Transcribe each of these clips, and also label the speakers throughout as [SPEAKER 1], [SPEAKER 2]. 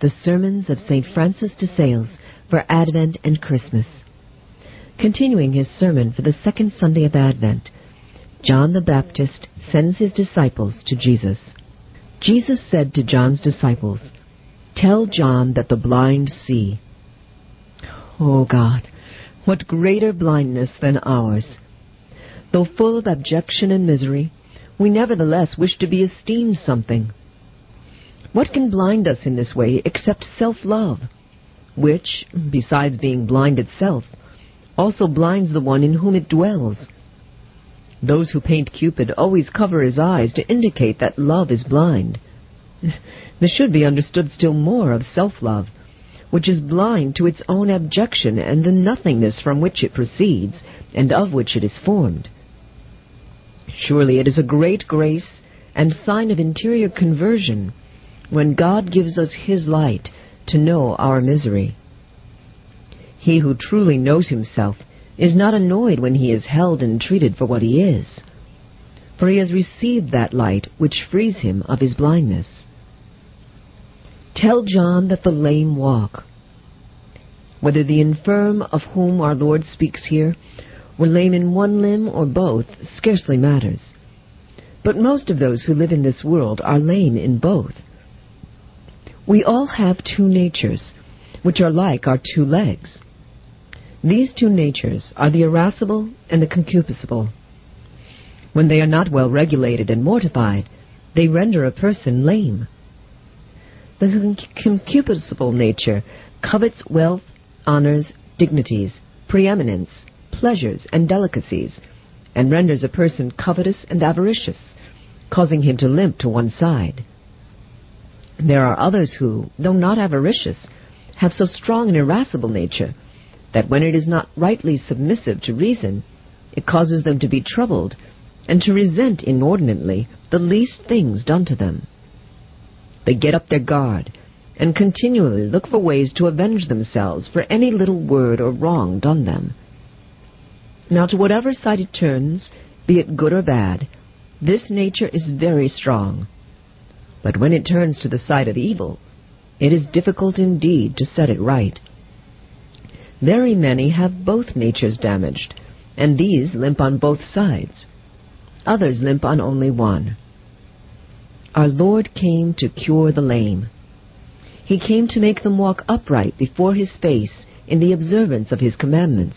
[SPEAKER 1] the sermons of St. Francis de Sales for Advent and Christmas. Continuing his sermon for the second Sunday of Advent, John the Baptist sends his disciples to Jesus. Jesus said to John's disciples, Tell John that the blind see. Oh God, what greater blindness than ours! Though full of abjection and misery, we nevertheless wish to be esteemed something. What can blind us in this way except self-love, which, besides being blind itself, also blinds the one in whom it dwells? Those who paint Cupid always cover his eyes to indicate that love is blind. this should be understood still more of self-love, which is blind to its own abjection and the nothingness from which it proceeds and of which it is formed. Surely it is a great grace and sign of interior conversion when God gives us His light to know our misery. He who truly knows himself is not annoyed when he is held and treated for what he is, for he has received that light which frees him of his blindness. Tell John that the lame walk. Whether the infirm of whom our Lord speaks here were lame in one limb or both scarcely matters. But most of those who live in this world are lame in both. We all have two natures, which are like our two legs. These two natures are the irascible and the concupiscible. When they are not well regulated and mortified, they render a person lame. The concupiscible nature covets wealth, honors, dignities, preeminence, pleasures, and delicacies, and renders a person covetous and avaricious, causing him to limp to one side. There are others who, though not avaricious, have so strong an irascible nature that when it is not rightly submissive to reason, it causes them to be troubled and to resent inordinately the least things done to them. They get up their guard and continually look for ways to avenge themselves for any little word or wrong done them. Now, to whatever side it turns, be it good or bad, this nature is very strong but when it turns to the side of evil, it is difficult indeed to set it right. Very many have both natures damaged, and these limp on both sides. Others limp on only one. Our Lord came to cure the lame. He came to make them walk upright before His face in the observance of His commandments.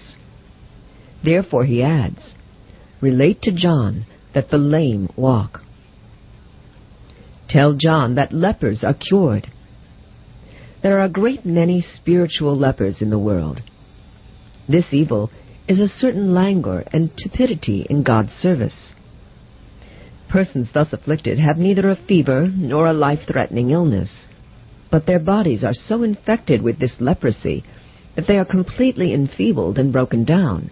[SPEAKER 1] Therefore, he adds, Relate to John that the lame walk. Tell John that lepers are cured. There are a great many spiritual lepers in the world. This evil is a certain languor and tepidity in God's service. Persons thus afflicted have neither a fever nor a life-threatening illness, but their bodies are so infected with this leprosy that they are completely enfeebled and broken down.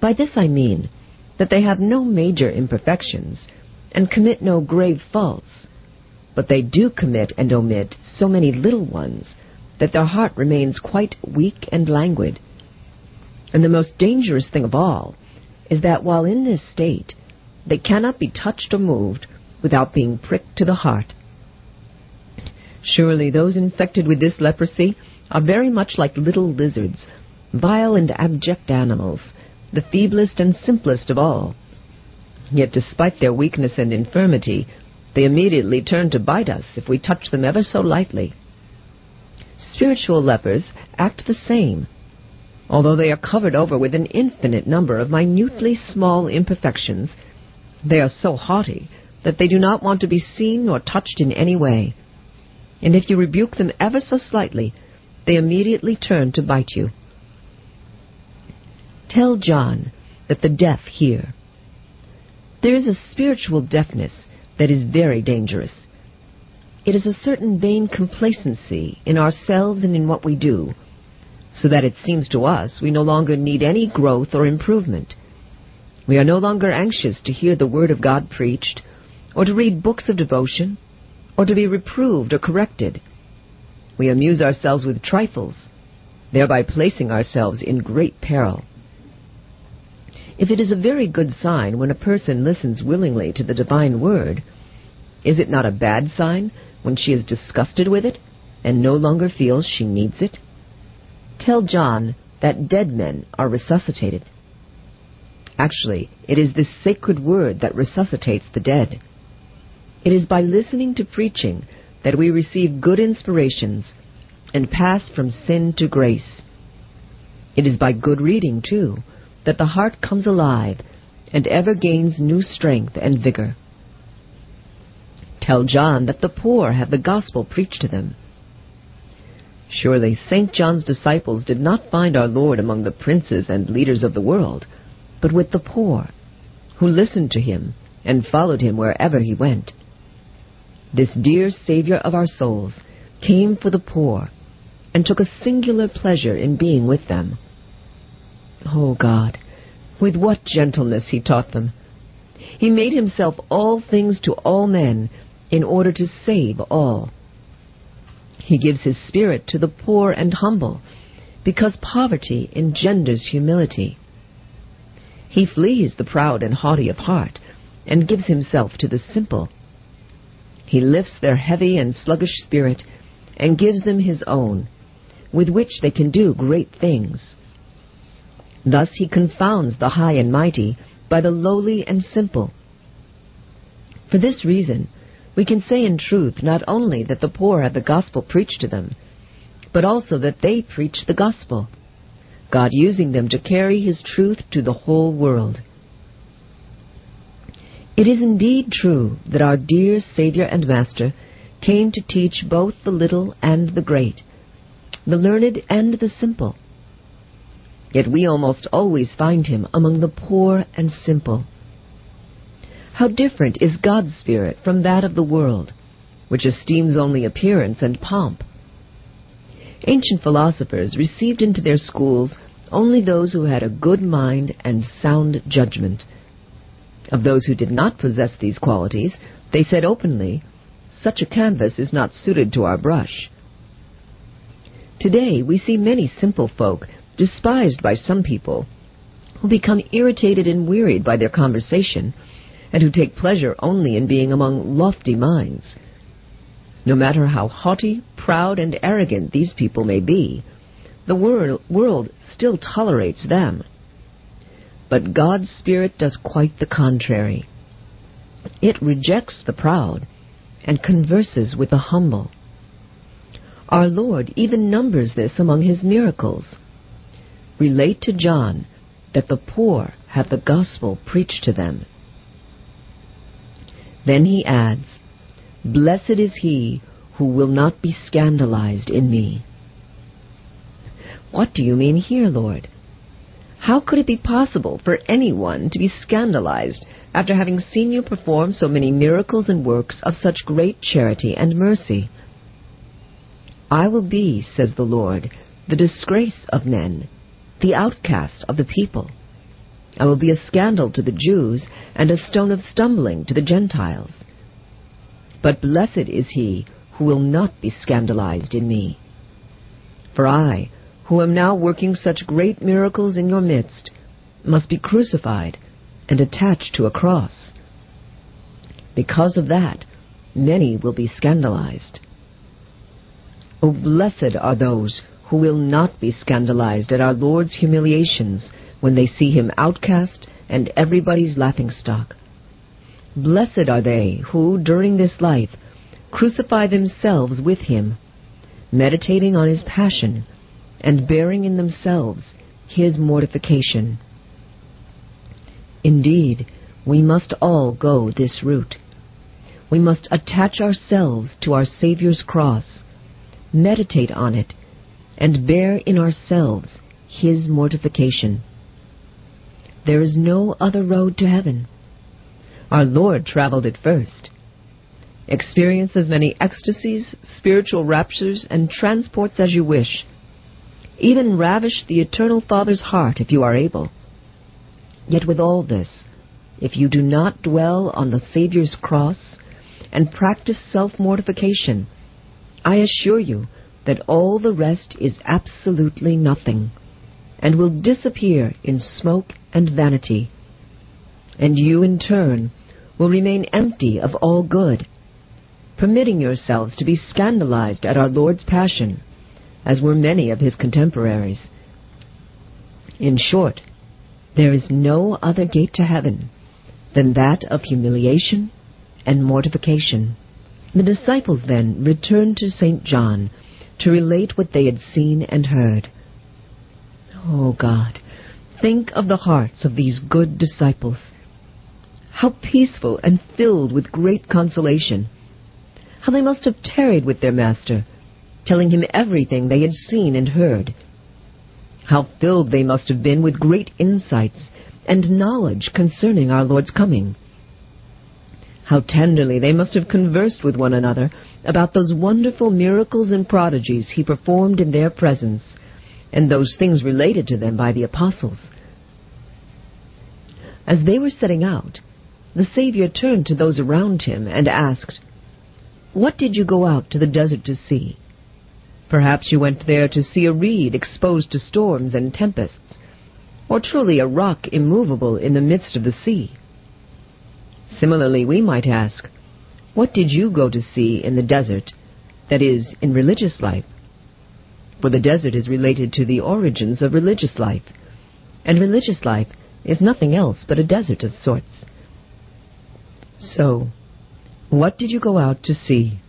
[SPEAKER 1] By this I mean that they have no major imperfections, and commit no grave faults, but they do commit and omit so many little ones that their heart remains quite weak and languid. And the most dangerous thing of all is that while in this state, they cannot be touched or moved without being pricked to the heart. Surely those infected with this leprosy are very much like little lizards, vile and abject animals, the feeblest and simplest of all. Yet despite their weakness and infirmity, they immediately turn to bite us if we touch them ever so lightly. Spiritual lepers act the same. Although they are covered over with an infinite number of minutely small imperfections, they are so haughty that they do not want to be seen nor touched in any way. And if you rebuke them ever so slightly, they immediately turn to bite you. Tell John that the deaf hear there is a spiritual deafness that is very dangerous. It is a certain vain complacency in ourselves and in what we do, so that it seems to us we no longer need any growth or improvement. We are no longer anxious to hear the Word of God preached, or to read books of devotion, or to be reproved or corrected. We amuse ourselves with trifles, thereby placing ourselves in great peril. If it is a very good sign when a person listens willingly to the divine word, is it not a bad sign when she is disgusted with it and no longer feels she needs it? Tell John that dead men are resuscitated. Actually, it is this sacred word that resuscitates the dead. It is by listening to preaching that we receive good inspirations and pass from sin to grace. It is by good reading, too, that the heart comes alive and ever gains new strength and vigor. Tell John that the poor have the gospel preached to them. Surely St. John's disciples did not find our Lord among the princes and leaders of the world, but with the poor, who listened to him and followed him wherever he went. This dear Savior of our souls came for the poor and took a singular pleasure in being with them. Oh God, with what gentleness he taught them! He made himself all things to all men in order to save all. He gives his Spirit to the poor and humble, because poverty engenders humility. He flees the proud and haughty of heart, and gives himself to the simple. He lifts their heavy and sluggish spirit, and gives them his own, with which they can do great things. Thus he confounds the high and mighty by the lowly and simple. For this reason, we can say in truth not only that the poor have the gospel preached to them, but also that they preach the gospel, God using them to carry his truth to the whole world. It is indeed true that our dear Savior and Master came to teach both the little and the great, the learned and the simple. Yet we almost always find him among the poor and simple. How different is God's Spirit from that of the world, which esteems only appearance and pomp. Ancient philosophers received into their schools only those who had a good mind and sound judgment. Of those who did not possess these qualities, they said openly, Such a canvas is not suited to our brush. Today we see many simple folk, despised by some people, who become irritated and wearied by their conversation and who take pleasure only in being among lofty minds. No matter how haughty, proud, and arrogant these people may be, the wor- world still tolerates them. But God's Spirit does quite the contrary. It rejects the proud and converses with the humble. Our Lord even numbers this among his miracles. Relate to John that the poor have the gospel preached to them. Then he adds, Blessed is he who will not be scandalized in me. What do you mean here, Lord? How could it be possible for anyone to be scandalized after having seen you perform so many miracles and works of such great charity and mercy? I will be, says the Lord, the disgrace of men, the outcast of the people. I will be a scandal to the Jews and a stone of stumbling to the Gentiles. But blessed is he who will not be scandalized in me. For I, who am now working such great miracles in your midst, must be crucified and attached to a cross. Because of that, many will be scandalized. Oh, blessed are those who will not be scandalized at our Lord's humiliations when they see him outcast and everybody's laughing stock. Blessed are they who, during this life, crucify themselves with him, meditating on his passion and bearing in themselves his mortification. Indeed, we must all go this route. We must attach ourselves to our Saviour's cross, meditate on it, and bear in ourselves his mortification. There is no other road to heaven. Our Lord traveled it first. Experience as many ecstasies, spiritual raptures, and transports as you wish. Even ravish the Eternal Father's heart if you are able. Yet with all this, if you do not dwell on the Saviour's cross and practice self mortification, I assure you that all the rest is absolutely nothing and will disappear in smoke and vanity. And you, in turn, will remain empty of all good, permitting yourselves to be scandalized at our Lord's passion, as were many of his contemporaries. In short, there is no other gate to heaven than that of humiliation and mortification. The disciples then returned to St. John to relate what they had seen and heard. Oh God, think of the hearts of these good disciples. How peaceful and filled with great consolation. How they must have tarried with their Master, telling him everything they had seen and heard. How filled they must have been with great insights and knowledge concerning our Lord's coming. How tenderly they must have conversed with one another about those wonderful miracles and prodigies he performed in their presence, and those things related to them by the apostles. As they were setting out, the Savior turned to those around him and asked, What did you go out to the desert to see? Perhaps you went there to see a reed exposed to storms and tempests, or truly a rock immovable in the midst of the sea. Similarly, we might ask, what did you go to see in the desert, that is, in religious life? For the desert is related to the origins of religious life, and religious life is nothing else but a desert of sorts. So, what did you go out to see?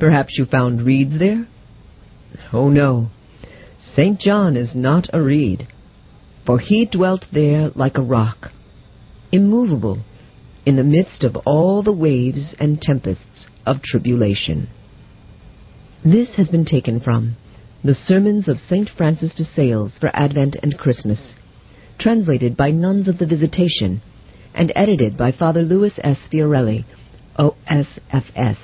[SPEAKER 1] Perhaps you found reeds there? Oh no, St. John is not a reed, for he dwelt there like a rock, immovable in the midst of all the waves and tempests of tribulation. This has been taken from The Sermons of St. Francis de Sales for Advent and Christmas, translated by Nuns of the Visitation, and edited by Father Lewis S. Fiorelli, OSFS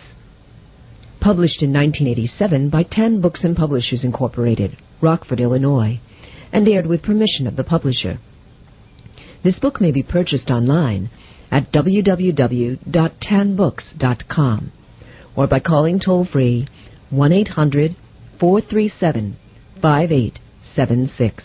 [SPEAKER 1] published in 1987 by Tan Books and Publishers Incorporated, Rockford, Illinois, and aired with permission of the publisher. This book may be purchased online at www.tanbooks.com or by calling toll free 1 800 437 5876.